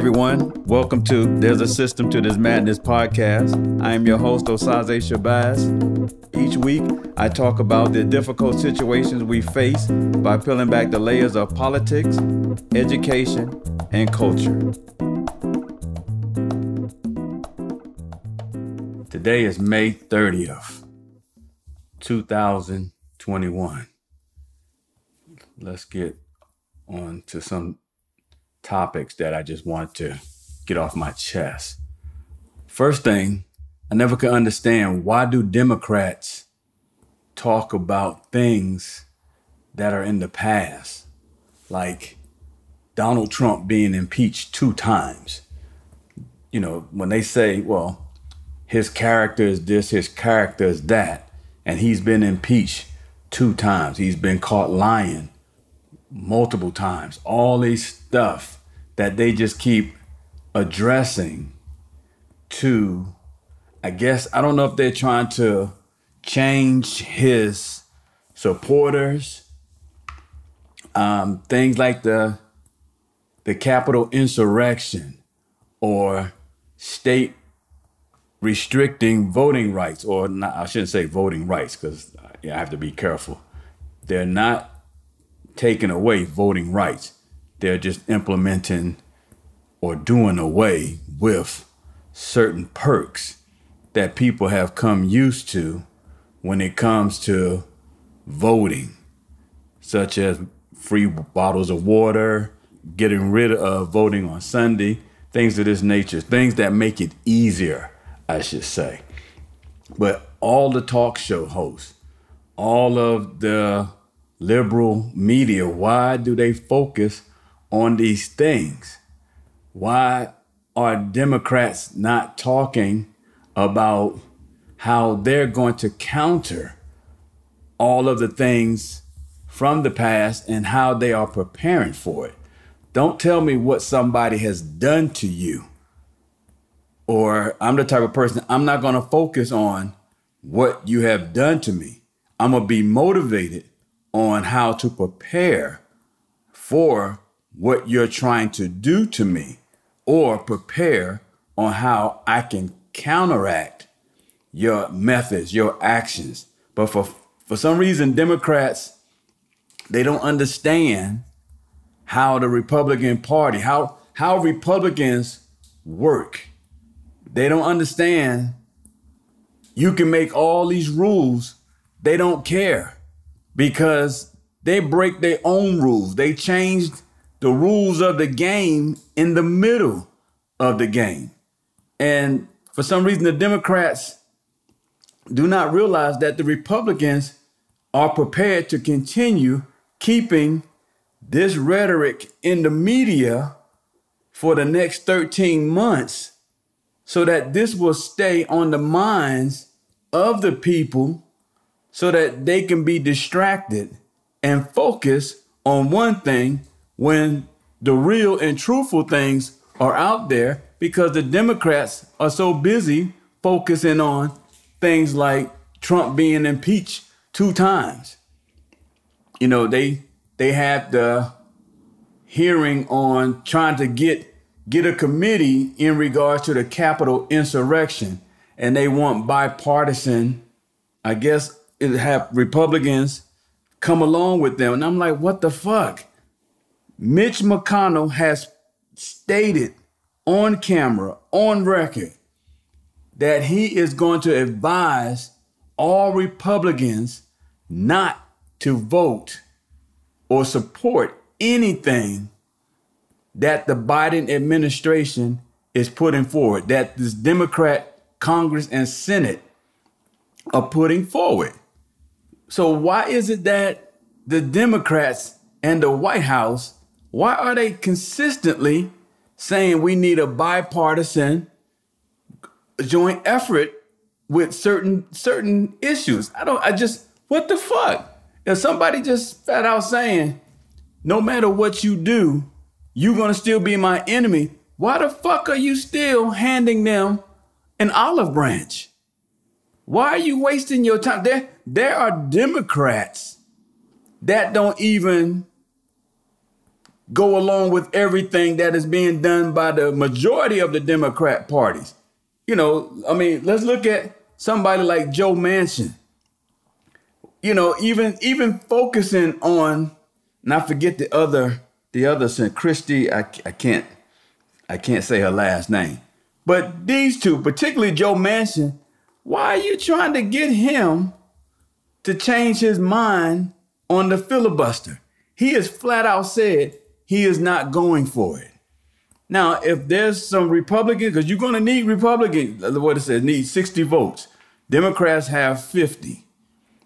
everyone. Welcome to There's a System to This Madness podcast. I am your host, Osaze Shabazz. Each week, I talk about the difficult situations we face by peeling back the layers of politics, education, and culture. Today is May 30th, 2021. Let's get on to some topics that I just want to get off my chest. First thing, I never could understand why do Democrats talk about things that are in the past, like Donald Trump being impeached two times. You know, when they say, well, his character is this, his character is that, and he's been impeached two times. He's been caught lying multiple times. All these stuff that they just keep addressing to, I guess, I don't know if they're trying to change his supporters. Um, things like the the Capitol insurrection or state restricting voting rights, or not, I shouldn't say voting rights because yeah, I have to be careful. They're not taking away voting rights. They're just implementing or doing away with certain perks that people have come used to when it comes to voting, such as free bottles of water, getting rid of voting on Sunday, things of this nature, things that make it easier, I should say. But all the talk show hosts, all of the liberal media, why do they focus on these things? Why are Democrats not talking about how they're going to counter all of the things from the past and how they are preparing for it? Don't tell me what somebody has done to you. Or I'm the type of person, I'm not going to focus on what you have done to me. I'm going to be motivated on how to prepare for what you're trying to do to me or prepare on how I can counteract your methods, your actions. But for for some reason Democrats they don't understand how the Republican Party, how how Republicans work. They don't understand you can make all these rules. They don't care because they break their own rules. They changed the rules of the game in the middle of the game. And for some reason, the Democrats do not realize that the Republicans are prepared to continue keeping this rhetoric in the media for the next 13 months so that this will stay on the minds of the people so that they can be distracted and focus on one thing when the real and truthful things are out there because the Democrats are so busy focusing on things like Trump being impeached two times. You know, they they had the hearing on trying to get get a committee in regards to the Capitol insurrection and they want bipartisan I guess it have Republicans come along with them. And I'm like, what the fuck? Mitch McConnell has stated on camera, on record, that he is going to advise all Republicans not to vote or support anything that the Biden administration is putting forward, that this Democrat Congress and Senate are putting forward. So why is it that the Democrats and the White House, why are they consistently saying we need a bipartisan joint effort with certain certain issues? I don't I just what the fuck? If somebody just fat out saying, no matter what you do, you're gonna still be my enemy, why the fuck are you still handing them an olive branch? Why are you wasting your time? There, there are Democrats that don't even go along with everything that is being done by the majority of the Democrat parties. You know, I mean, let's look at somebody like Joe Manchin. You know, even even focusing on, and I forget the other the other sin, Christy. I, I can't I can't say her last name, but these two, particularly Joe Manchin, why are you trying to get him to change his mind on the filibuster? He has flat out said he is not going for it. Now, if there's some Republicans, because you're going to need Republicans, what it says, need 60 votes. Democrats have 50.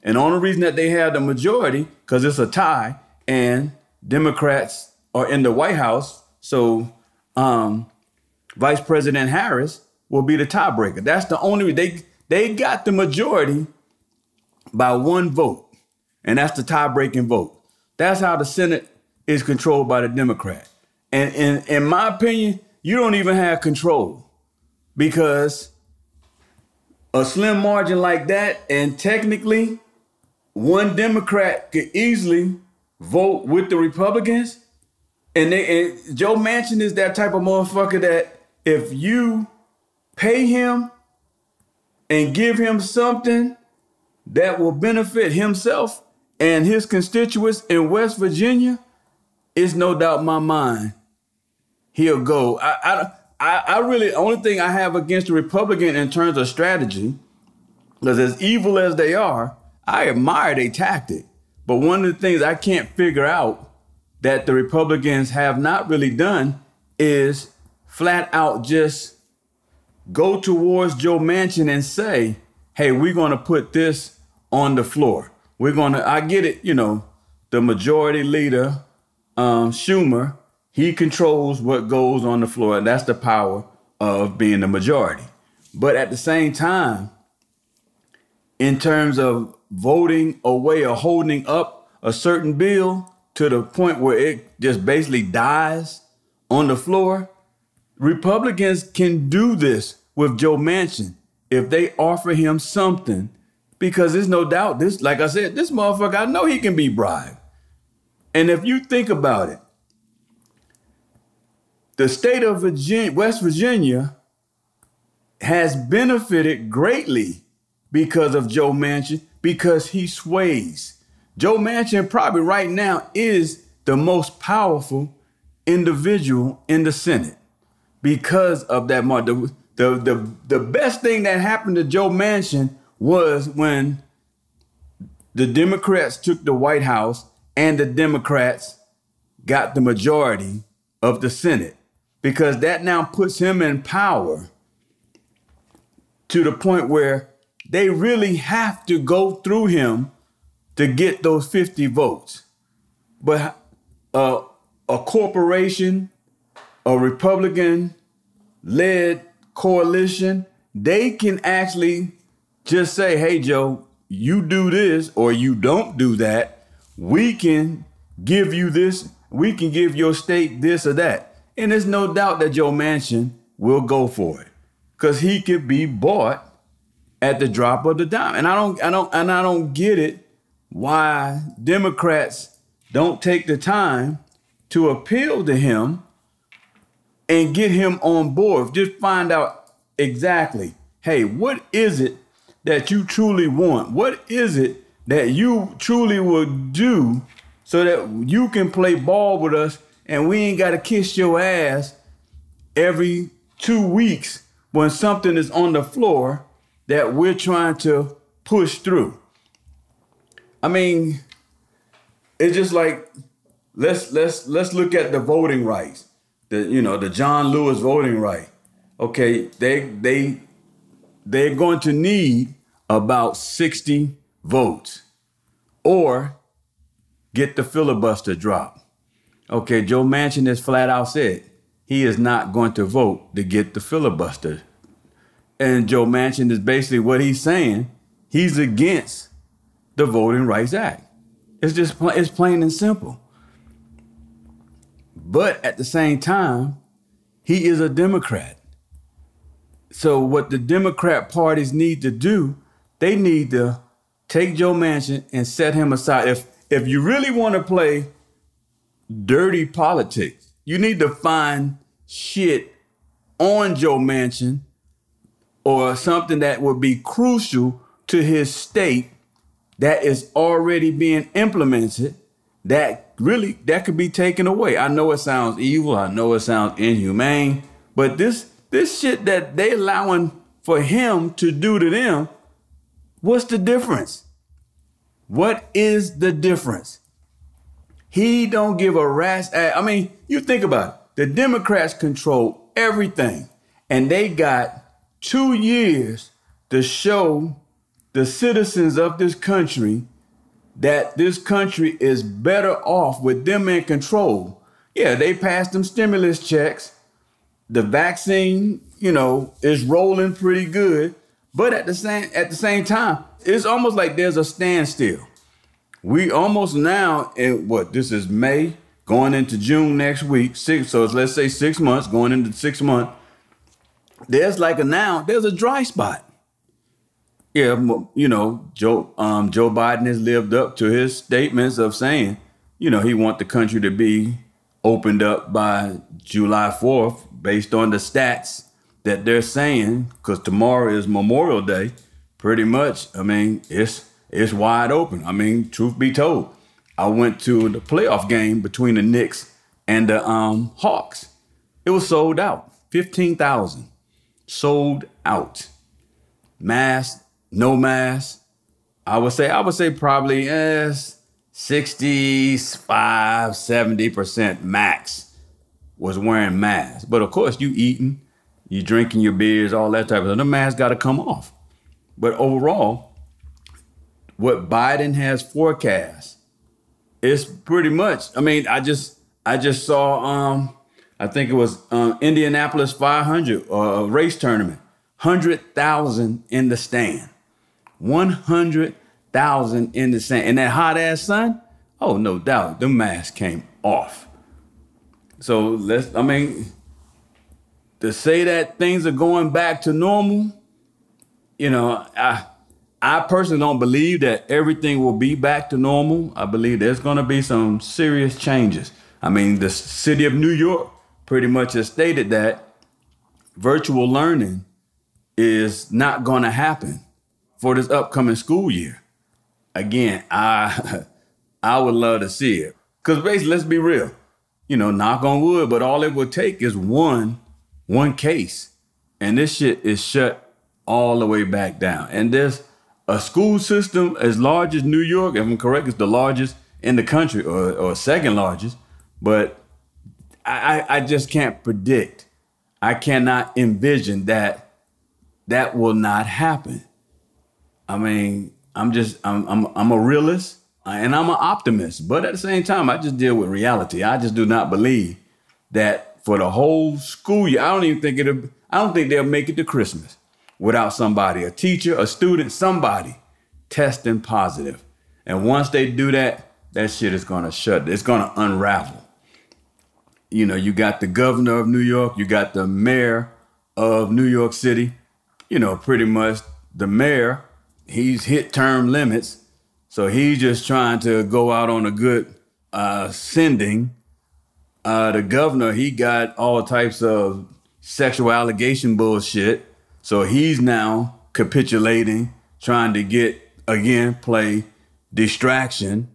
And the only reason that they have the majority, because it's a tie, and Democrats are in the White House, so um, Vice President Harris will be the tiebreaker. That's the only they they got the majority by one vote, and that's the tie-breaking vote. That's how the Senate is controlled by the Democrat. And in, in my opinion, you don't even have control because a slim margin like that, and technically, one Democrat could easily vote with the Republicans. And, they, and Joe Manchin is that type of motherfucker that if you pay him and give him something that will benefit himself and his constituents in West Virginia, it's no doubt in my mind he'll go. I, I, I really only thing I have against the Republican in terms of strategy, because as evil as they are, I admire their tactic. But one of the things I can't figure out that the Republicans have not really done is flat out just go towards Joe Manchin and say, hey, we're going to put this on the floor. We're going to, I get it, you know, the majority leader, um, Schumer, he controls what goes on the floor. That's the power of being the majority. But at the same time, in terms of voting away or holding up a certain bill to the point where it just basically dies on the floor, Republicans can do this with Joe Manchin if they offer him something, because there's no doubt this, like I said, this motherfucker, I know he can be bribed. And if you think about it, the state of Virginia, West Virginia has benefited greatly because of Joe Manchin because he sways. Joe Manchin probably right now is the most powerful individual in the Senate because of that. The, the, the, the best thing that happened to Joe Manchin was when the Democrats took the White House and the Democrats got the majority of the Senate because that now puts him in power to the point where they really have to go through him to get those 50 votes. But uh, a corporation, a Republican led coalition, they can actually just say, hey, Joe, you do this or you don't do that. We can give you this. We can give your state this or that. And there's no doubt that Joe Manchin will go for it because he could be bought at the drop of the dime. And I don't, I don't, and I don't get it why Democrats don't take the time to appeal to him and get him on board. Just find out exactly, hey, what is it that you truly want? What is it that you truly would do so that you can play ball with us and we ain't got to kiss your ass every two weeks when something is on the floor that we're trying to push through. I mean, it's just like let's let's let's look at the voting rights. The you know the John Lewis voting right. Okay, they they they're going to need about 60 votes or get the filibuster dropped. Okay, Joe Manchin has flat out said he is not going to vote to get the filibuster and Joe Manchin is basically what he's saying. He's against the Voting Rights Act. It's just it's plain and simple. But at the same time, he is a Democrat. So what the Democrat parties need to do, they need to take Joe Manchin and set him aside. If if you really want to play dirty politics. You need to find shit on Joe Manchin or something that would be crucial to his state that is already being implemented that really that could be taken away. I know it sounds evil, I know it sounds inhumane, but this this shit that they allowing for him to do to them, what's the difference? What is the difference? He don't give a rat's ass. I mean, you think about it. The Democrats control everything, and they got two years to show the citizens of this country that this country is better off with them in control. Yeah, they passed them stimulus checks. The vaccine, you know, is rolling pretty good. But at the same at the same time, it's almost like there's a standstill. We almost now in what this is May, going into June next week. Six, so let's say six months, going into six months. There's like a now, there's a dry spot. Yeah, you know, Joe um, Joe Biden has lived up to his statements of saying, you know, he want the country to be opened up by July 4th based on the stats that they're saying cuz tomorrow is Memorial Day. Pretty much, I mean, it's it's wide open. I mean, truth be told, I went to the playoff game between the Knicks and the um, Hawks. It was sold out. 15,000 sold out. Mask no mask. I would say I would say probably eh, 65, 70% max was wearing masks. But of course, you eating, you drinking your beers, all that type of stuff. The mask got to come off. But overall, what Biden has forecast is pretty much. I mean, I just I just saw um I think it was um, Indianapolis 500 uh, race tournament, hundred thousand in the stand. 100,000 in the sand. And that hot ass sun, oh, no doubt, the mask came off. So let's, I mean, to say that things are going back to normal, you know, I, I personally don't believe that everything will be back to normal. I believe there's going to be some serious changes. I mean, the city of New York pretty much has stated that virtual learning is not going to happen for this upcoming school year. Again, I I would love to see it. Cause basically, let's be real. You know, knock on wood, but all it would take is one one case. And this shit is shut all the way back down. And there's a school system as large as New York, if I'm correct, it's the largest in the country or, or second largest. But I, I just can't predict. I cannot envision that that will not happen. I mean, I'm just I'm I'm I'm a realist uh, and I'm an optimist, but at the same time, I just deal with reality. I just do not believe that for the whole school year, I don't even think it'll, I don't think they'll make it to Christmas without somebody, a teacher, a student, somebody testing positive. And once they do that, that shit is gonna shut. It's gonna unravel. You know, you got the governor of New York, you got the mayor of New York City. You know, pretty much the mayor he's hit term limits, so he's just trying to go out on a good uh, sending. Uh, the governor, he got all types of sexual allegation bullshit, so he's now capitulating, trying to get again play distraction,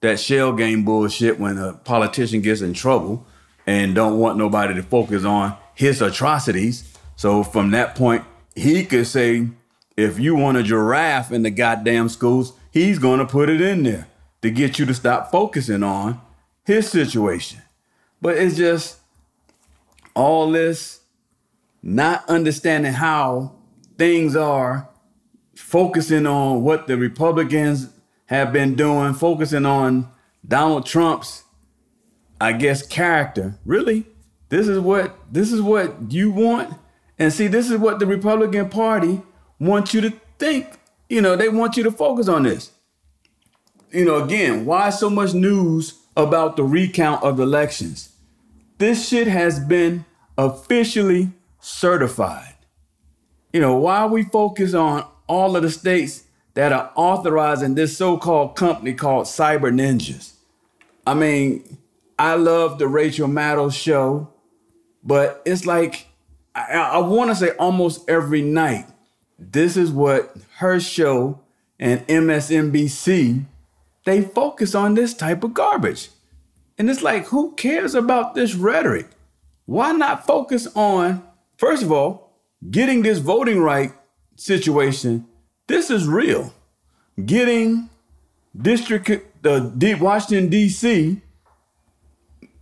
that shell game bullshit when a politician gets in trouble and don't want nobody to focus on his atrocities. So from that point, he could say if you want a giraffe in the goddamn schools, he's to put it in there to get you to stop focusing on his situation. But it's just all this not understanding how things are, focusing on what the Republicans have been doing, focusing on Donald Trump's, I guess, character. Really? This is what this is what you want? And see, this is what the Republican Party want you to think, you know, they want you to focus on this. You know, again, why so much news about the recount of elections? This shit has been officially certified. You know, why we focus on all of the states that are authorizing this so-called company called Cyber Ninjas? I mean, I love the Rachel Maddow show, but it's like I, I want to say almost every night. This is what her show and MSNBC they focus on this type of garbage. And it's like, who cares about this rhetoric? Why not focus on, first of all, getting this voting right situation? This is real. Getting district, uh, the Deep Washington, D.C.,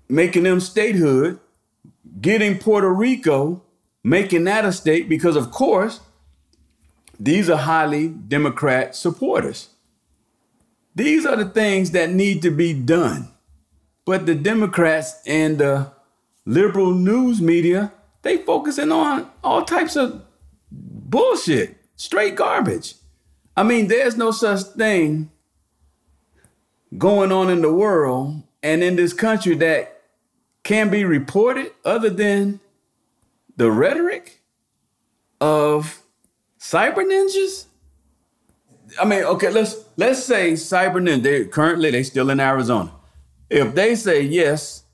making them statehood, getting Puerto Rico, making that a state, because of course, these are highly Democrat supporters. These are the things that need to be done. But the Democrats and the liberal news media, they focusing on all types of bullshit, straight garbage. I mean, there's no such thing going on in the world and in this country that can be reported other than the rhetoric of cyber ninjas I mean, okay, let's let's say CyberNet. They currently they still in Arizona. If they say yes,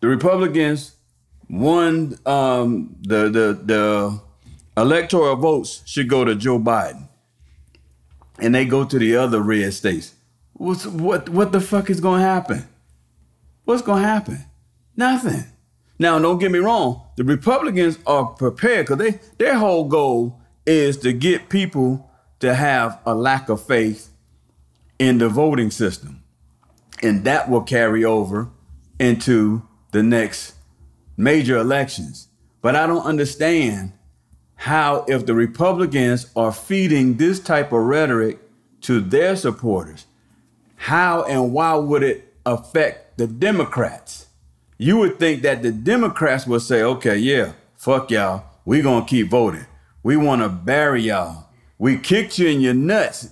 the Republicans won um, the the the electoral votes should go to Joe Biden, and they go to the other red states. What's what what the fuck is going to happen? What's going to happen? Nothing. Now, don't get me wrong. The Republicans are prepared because they their whole goal is to get people to have a lack of faith in the voting system. And that will carry over into the next major elections. But I don't understand how, if the Republicans are feeding this type of rhetoric to their supporters, how and why would it affect the Democrats? You would think that the Democrats would say, okay, yeah, fuck y'all. we going to keep voting. We want to bury y'all. We kicked you in your nuts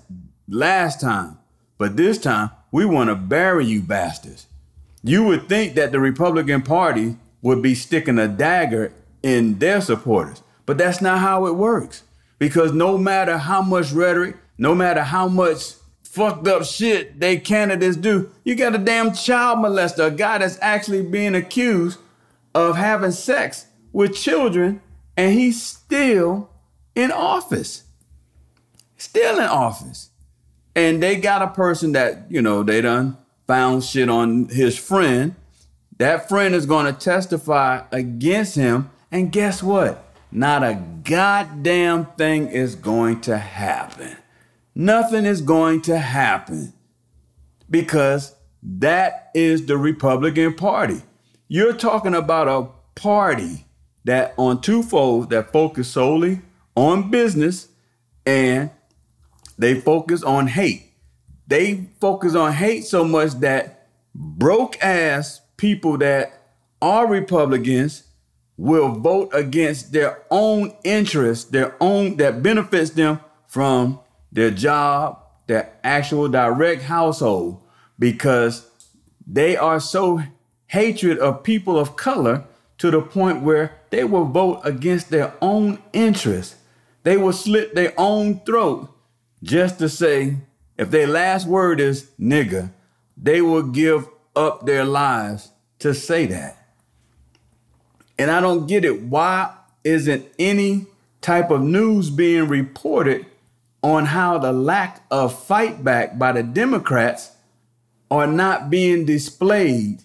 last time, but this time we want to bury you bastards. You would think that the Republican Party would be sticking a dagger in their supporters, but that's not how it works. Because no matter how much rhetoric, no matter how much fucked up shit they candidates do, you got a damn child molester, a guy that's actually being accused of having sex with children, and he's still in office still in office. And they got a person that, you know, they done found shit on his friend. That friend is going to testify against him. And guess what? Not a goddamn thing is going to happen. Nothing is going to happen because that is the Republican Party. You're talking about a party that on twofold that focus solely on business and they focus on hate. They focus on hate so much that broke ass people that are Republicans will vote against their own interests, their own that benefits them from their job, their actual direct household, because they are so hatred of people of color to the point where they will vote against their own interests. They will slit their own throat just to say, if their last word is nigga, they will give up their lives to say that. And I don't get it. Why isn't any type of news being reported on how the lack of fight back by the Democrats are not being displayed?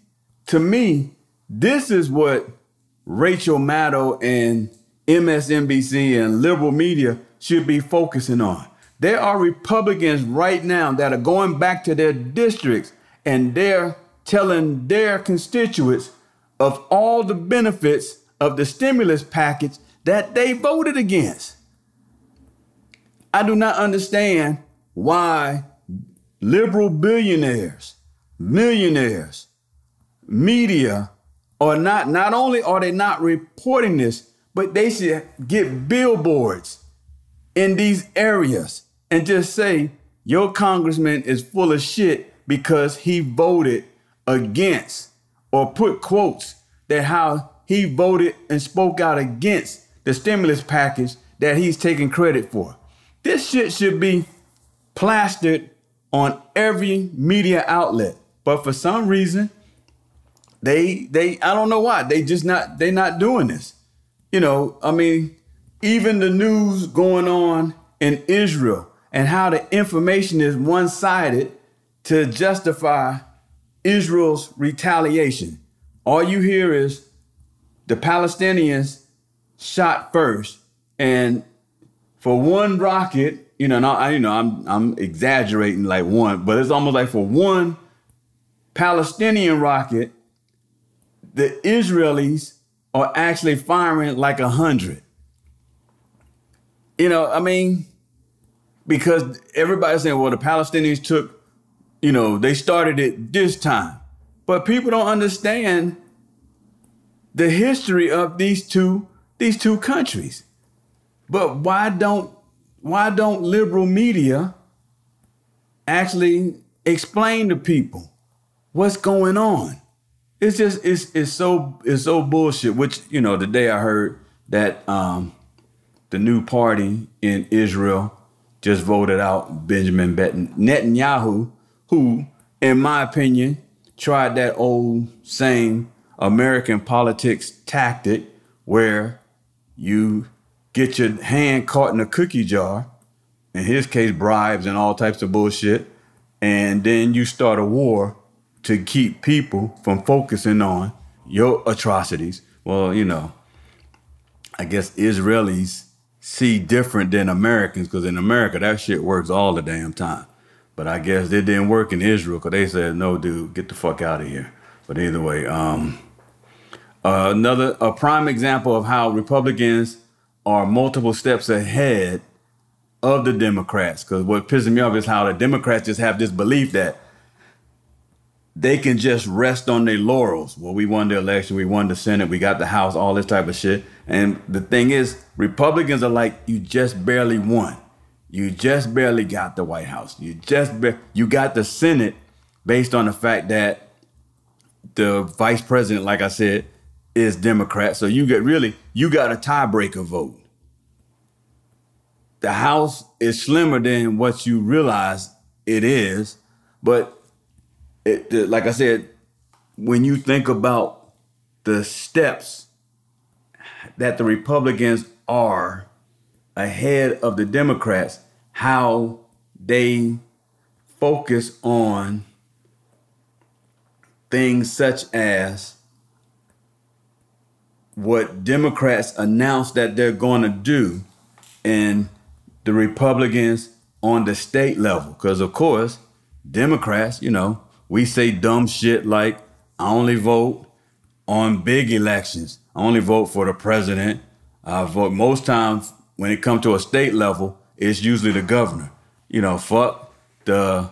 To me, this is what Rachel Maddow and MSNBC and liberal media should be focusing on. There are Republicans right now that are going back to their districts and they're telling their constituents of all the benefits of the stimulus package that they voted against. I do not understand why liberal billionaires, millionaires, media are not, not only are they not reporting this, but they should get billboards in these areas and just say your congressman is full of shit because he voted against or put quotes that how he voted and spoke out against the stimulus package that he's taking credit for. This shit should be plastered on every media outlet. But for some reason, they they I don't know why they just not they not doing this. You know, I mean, even the news going on in Israel and how the information is one sided to justify Israel's retaliation. All you hear is the Palestinians shot first, and for one rocket, you know, I, you know, I'm I'm exaggerating like one, but it's almost like for one Palestinian rocket, the Israelis are actually firing like a hundred. You know, I mean, because everybody's saying, well, the Palestinians took, you know, they started it this time. But people don't understand the history of these two these two countries. But why don't why don't liberal media actually explain to people what's going on? It's just it's it's so it's so bullshit. Which you know, the day I heard that um, the new party in Israel just voted out Benjamin Netanyahu, who, in my opinion, tried that old same American politics tactic where you get your hand caught in a cookie jar, in his case, bribes and all types of bullshit, and then you start a war to keep people from focusing on your atrocities. Well, you know, I guess Israelis see different than Americans because in America, that shit works all the damn time. But I guess it didn't work in Israel because they said, no, dude, get the fuck out of here. But either way, um, uh, another a prime example of how Republicans are multiple steps ahead of the Democrats. Because what pisses me off is how the Democrats just have this belief that they can just rest on their laurels. Well, we won the election, we won the Senate, we got the House, all this type of shit. And the thing is, Republicans are like, you just barely won. You just barely got the White House. You just be- you got the Senate based on the fact that the vice president, like I said, is Democrat. So you get really, you got a tiebreaker vote. The House is slimmer than what you realize it is, but it, like I said, when you think about the steps that the Republicans are ahead of the Democrats, how they focus on things such as what Democrats announce that they're going to do and the Republicans on the state level. Because, of course, Democrats, you know, we say dumb shit like, I only vote on big elections. I only vote for the president. I vote most times when it comes to a state level, it's usually the governor. You know, fuck the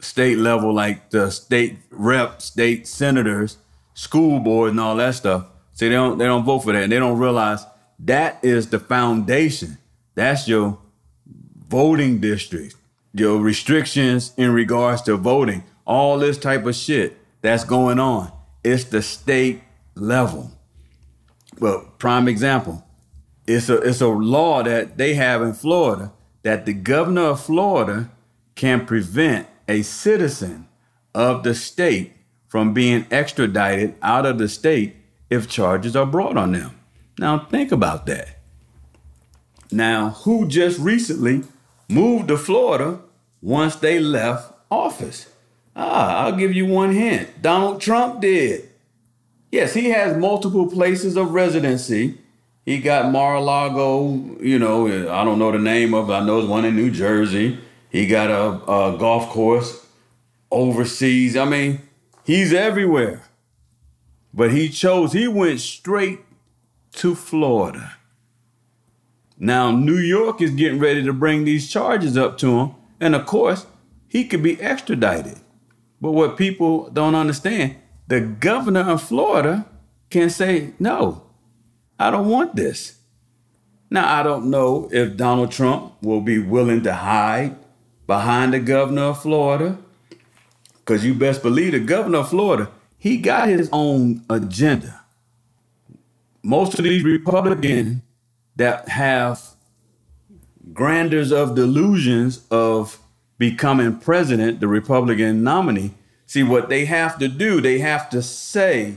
state level, like the state rep, state senators, school board, and all that stuff. See, they don't they don't vote for that, and they don't realize that is the foundation. That's your voting district, your restrictions in regards to voting, all this type of shit that's going on. It's the state level. Well, prime example, it's a it's a law that they have in Florida that the governor of Florida can prevent a citizen of the state from being extradited out of the state if charges are brought on them. Now, think about that. Now, who just recently moved to Florida once they left office? Ah, I'll give you one hint. Donald Trump did. Yes, he has multiple places of residency. He got Mar-a-Lago, you know, I don't know the name of it. I know it's one in New Jersey. He got a, a golf course overseas. I mean, he's everywhere. But he chose, he went straight to Florida. Now, New York is getting ready to bring these charges up to him. And of course, he could be extradited. But what people don't understand, the governor of Florida can say, no, I don't want this. Now, I don't know if Donald Trump will be willing to hide behind the governor of Florida. Because you best believe the governor of Florida, he got his own agenda. Most of these Republicans that have grandeurs of delusions of becoming president, the Republican nominee, See, what they have to do, they have to say,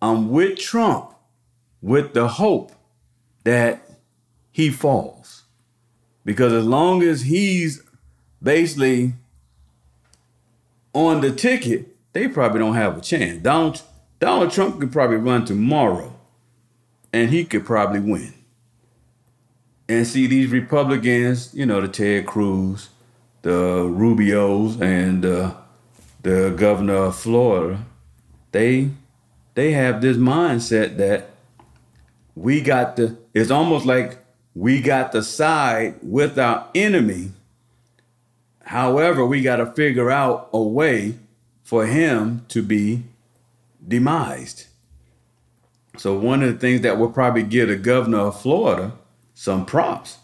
I'm with Trump with the hope that he falls. Because as long as he's basically on the ticket, they probably don't have a chance. Donald, Donald Trump could probably run tomorrow and he could probably win. And see these Republicans, you know, the Ted Cruz, the Rubios, and uh, the governor of Florida, they they have this mindset that we got the it's almost like we got to side with our enemy. However, we got to figure out a way for him to be demised. So one of the things that will probably give the governor of Florida some props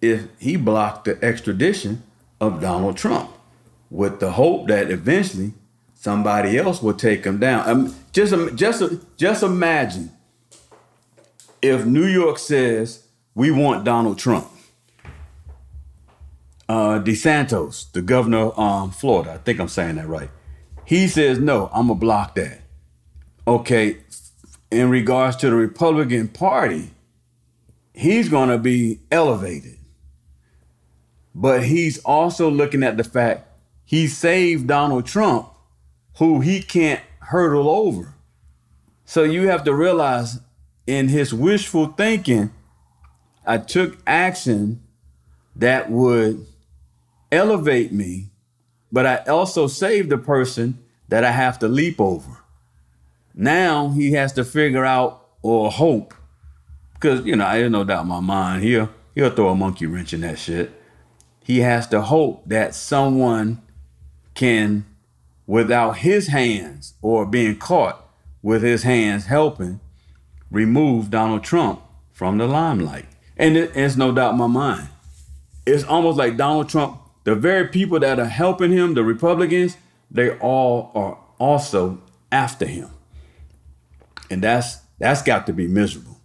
if he blocked the extradition of Donald Trump with the hope that eventually somebody else will take him down. Um, just just just imagine if New York says we want Donald Trump. Uh, DeSantis, the governor of um, Florida, I think I'm saying that right. He says, no, I'm going to block that. Okay, in regards to the Republican Party, he's going to be elevated. But he's also looking at the fact he saved Donald Trump, who he can't hurdle over. So you have to realize in his wishful thinking, I took action that would elevate me, but I also saved the person that I have to leap over. Now he has to figure out or hope, because you know, I have no doubt in my mind he'll he'll throw a monkey wrench in that shit. He has to hope that someone can, without his hands or being caught with his hands helping, remove Donald Trump from the limelight. And it, it's no doubt in my mind. It's almost like Donald Trump, the very people that are helping him, the Republicans, they all are also after him. And that's that's got to be miserable.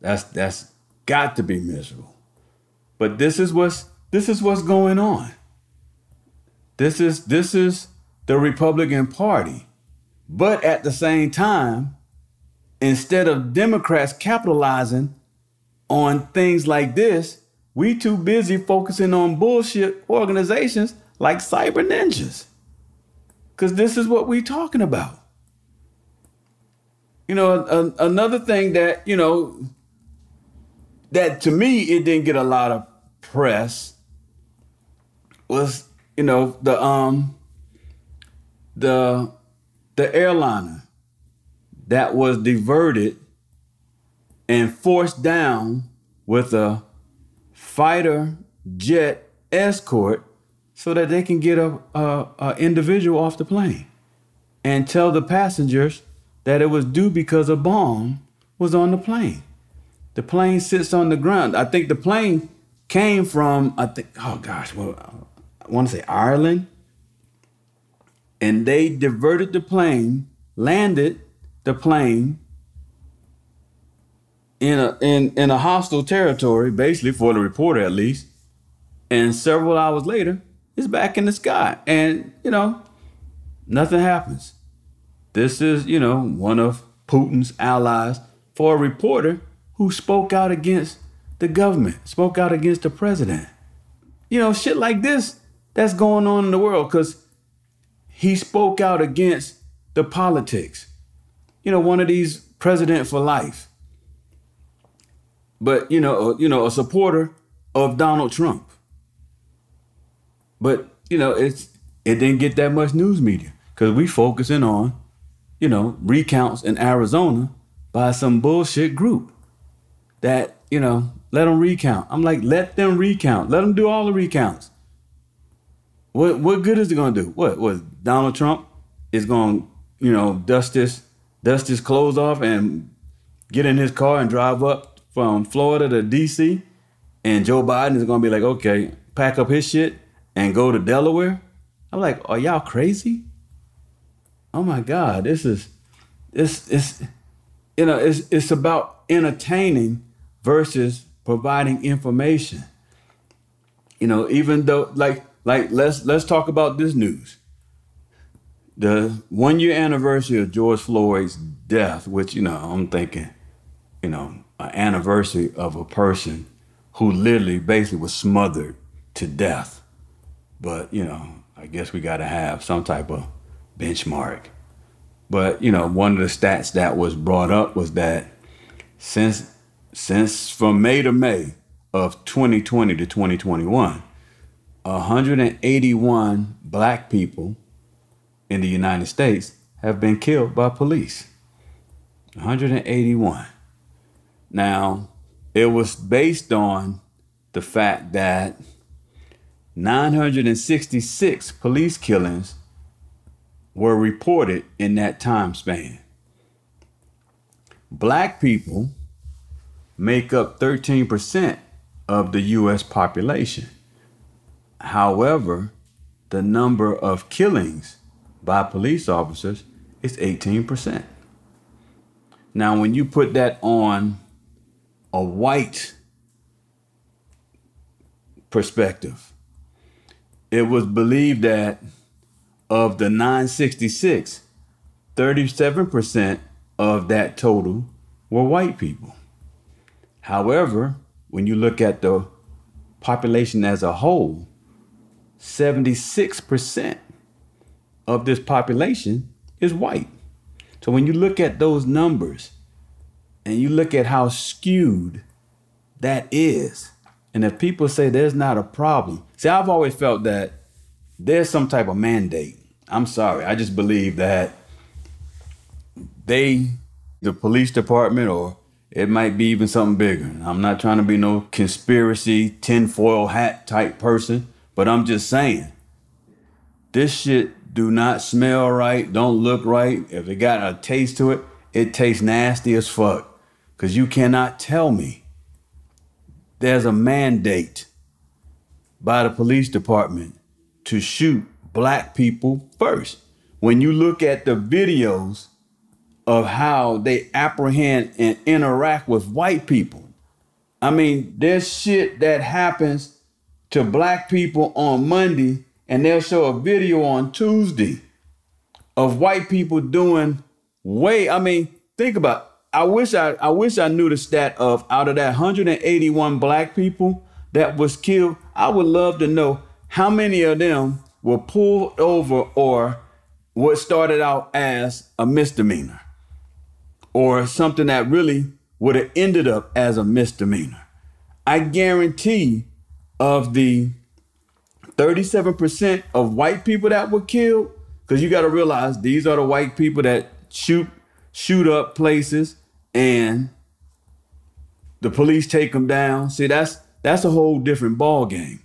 That's that's got to be miserable. But this is what's this is what's going on. This is this is the Republican Party. But at the same time, instead of Democrats capitalizing on things like this, we too busy focusing on bullshit organizations like cyber ninjas. Cause this is what we talking about. You know, a, another thing that, you know, that to me it didn't get a lot of press was, you know, the um the the airliner that was diverted and forced down with a fighter jet escort so that they can get a, a, a, individual off the plane and tell the passengers that it was due because a bomb was on the plane. The plane sits on the ground. I think the plane came from I think oh gosh, well I want to say Ireland. And they diverted the plane, landed the plane in a in, in a hostile territory, basically for the reporter at least. And several hours later, it's back in the sky. And, you know, nothing happens. This is, you know, one of Putin's allies for a reporter who spoke out against the government, spoke out against the president. You know, shit like this that's going on in the world because he spoke out against the politics you know, one of these president for life. But you know, uh, you know, a supporter of Donald Trump. But you know, it's it didn't get that much news media because we focusing on, you know, recounts in Arizona by some bullshit group that you know let them recount. I'm like, let them recount. Let them do all the recounts. What what good is it gonna do? What was Donald Trump is gonna you know dust this dust his clothes off and get in his car and drive up from Florida to DC. And Joe Biden is gonna be like, okay, pack up his shit and go to Delaware. I'm like, are y'all crazy? Oh my God, this is this is you know, it's it's about entertaining versus providing information. You know, even though like like let's let's talk about this news. the one year anniversary of George Floyd's death, which, you know, I'm thinking, you know, an anniversary of a person who literally basically was smothered to death. But, you know, I guess we got to have some type of benchmark. But, you know, one of the stats that was brought up was that since since from May to May of 2020 to 2021, 181 black people in the United States have been killed by police. 181. Now, it was based on the fact that 966 police killings were reported in that time span. Black people make up 13% of the US population. However, the number of killings by police officers is 18%. Now, when you put that on a white perspective, it was believed that of the 966, 37% of that total were white people. However, when you look at the population as a whole, 76% of this population is white. So when you look at those numbers and you look at how skewed that is, and if people say there's not a problem, see, I've always felt that there's some type of mandate. I'm sorry, I just believe that they, the police department, or it might be even something bigger. I'm not trying to be no conspiracy, tinfoil hat type person, but I'm just saying this shit do not smell right, don't look right. If it got a taste to it, it tastes nasty as fuck. Cause you cannot tell me there's a mandate by the police department to shoot black people first. When you look at the videos of how they apprehend and interact with white people, I mean, there's shit that happens to black people on Monday and they'll show a video on Tuesday of white people doing way. I mean, think about. I wish I I wish I knew the stat of out of that 181 black people that was killed. I would love to know how many of them were pulled over or what started out as a misdemeanor or something that really would have ended up as a misdemeanor. I guarantee of the 37% of white people that were killed, because you got to realize these are the white people that shoot shoot up places and the police take them down. See, that's that's a whole different ball game.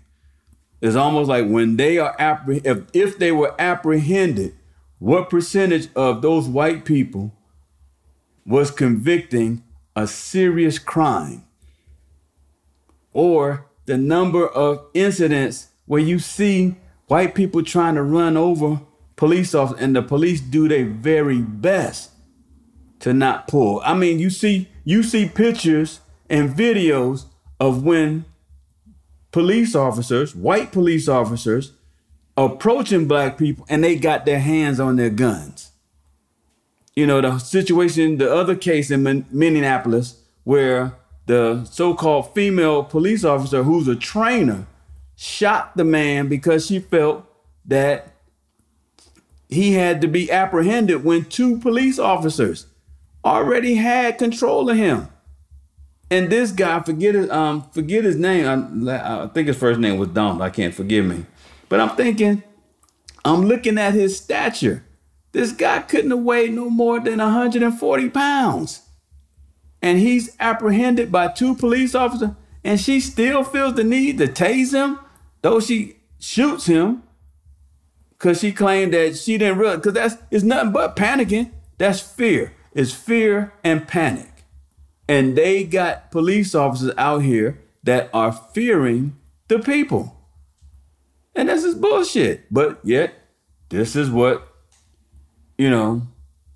It's almost like when they are appreh- if, if they were apprehended, what percentage of those white people was convicting a serious crime? Or the number of incidents where you see white people trying to run over police officers and the police do their very best to not pull. I mean, you see you see pictures and videos of when police officers, white police officers approaching black people and they got their hands on their guns. You know, the situation, the other case in Minneapolis where the so-called female police officer who's a trainer shot the man because she felt that he had to be apprehended when two police officers already had control of him. And this guy, forget his um, forget his name. I, I think his first name was Donald. I can't forgive me, but I'm thinking, I'm looking at his stature. This guy couldn't have weighed no more than 140 pounds, and he's apprehended by two police officers, and she still feels the need to tase him though she shoots him because she claimed that she didn't realize because that's it's nothing but panicking. That's fear. It's fear and panic. And they got police officers out here that are fearing the people. And this is bullshit. But yet this is what you know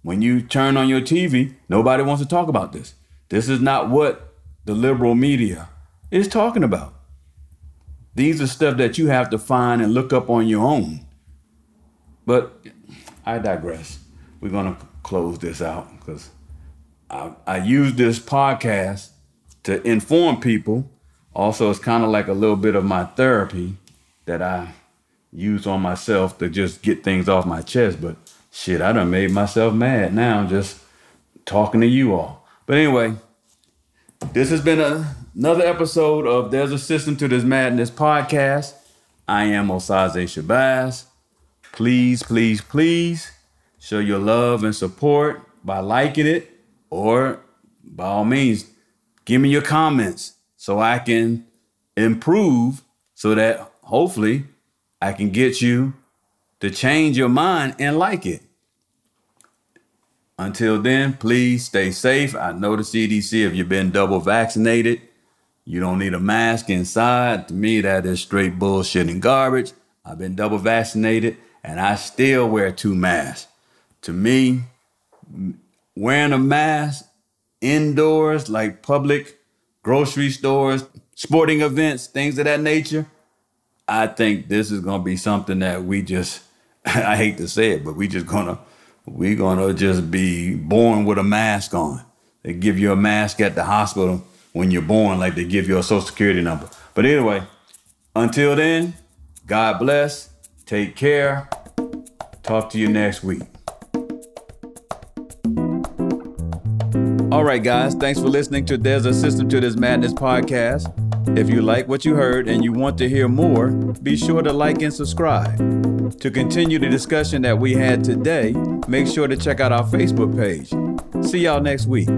when you turn on your tv nobody wants to talk about this this is not what the liberal media is talking about these are stuff that you have to find and look up on your own. But I digress. We're gonna close this out because I, I use this podcast to inform people. Also, it's kind of like a little bit of my therapy that I use on myself to just get things off my chest. But shit, I done made myself mad now just talking to you all. But anyway, this has been a, another episode of There's a System to This Madness podcast. I am Osaze Shabazz. Please, please, please show your love and support by liking it or by all means, give me your comments so I can improve so that hopefully I can get you to change your mind and like it. Until then, please stay safe. I know the CDC, if you've been double vaccinated, you don't need a mask inside. To me, that is straight bullshit and garbage. I've been double vaccinated and I still wear two masks. To me, wearing a mask indoors, like public grocery stores, sporting events, things of that nature, I think this is gonna be something that we just I hate to say it, but we just gonna we gonna just be born with a mask on. They give you a mask at the hospital when you're born, like they give you a social security number. But anyway, until then, God bless. Take care. Talk to you next week. All right, guys, thanks for listening to There's a System to This Madness podcast. If you like what you heard and you want to hear more, be sure to like and subscribe. To continue the discussion that we had today, make sure to check out our Facebook page. See y'all next week.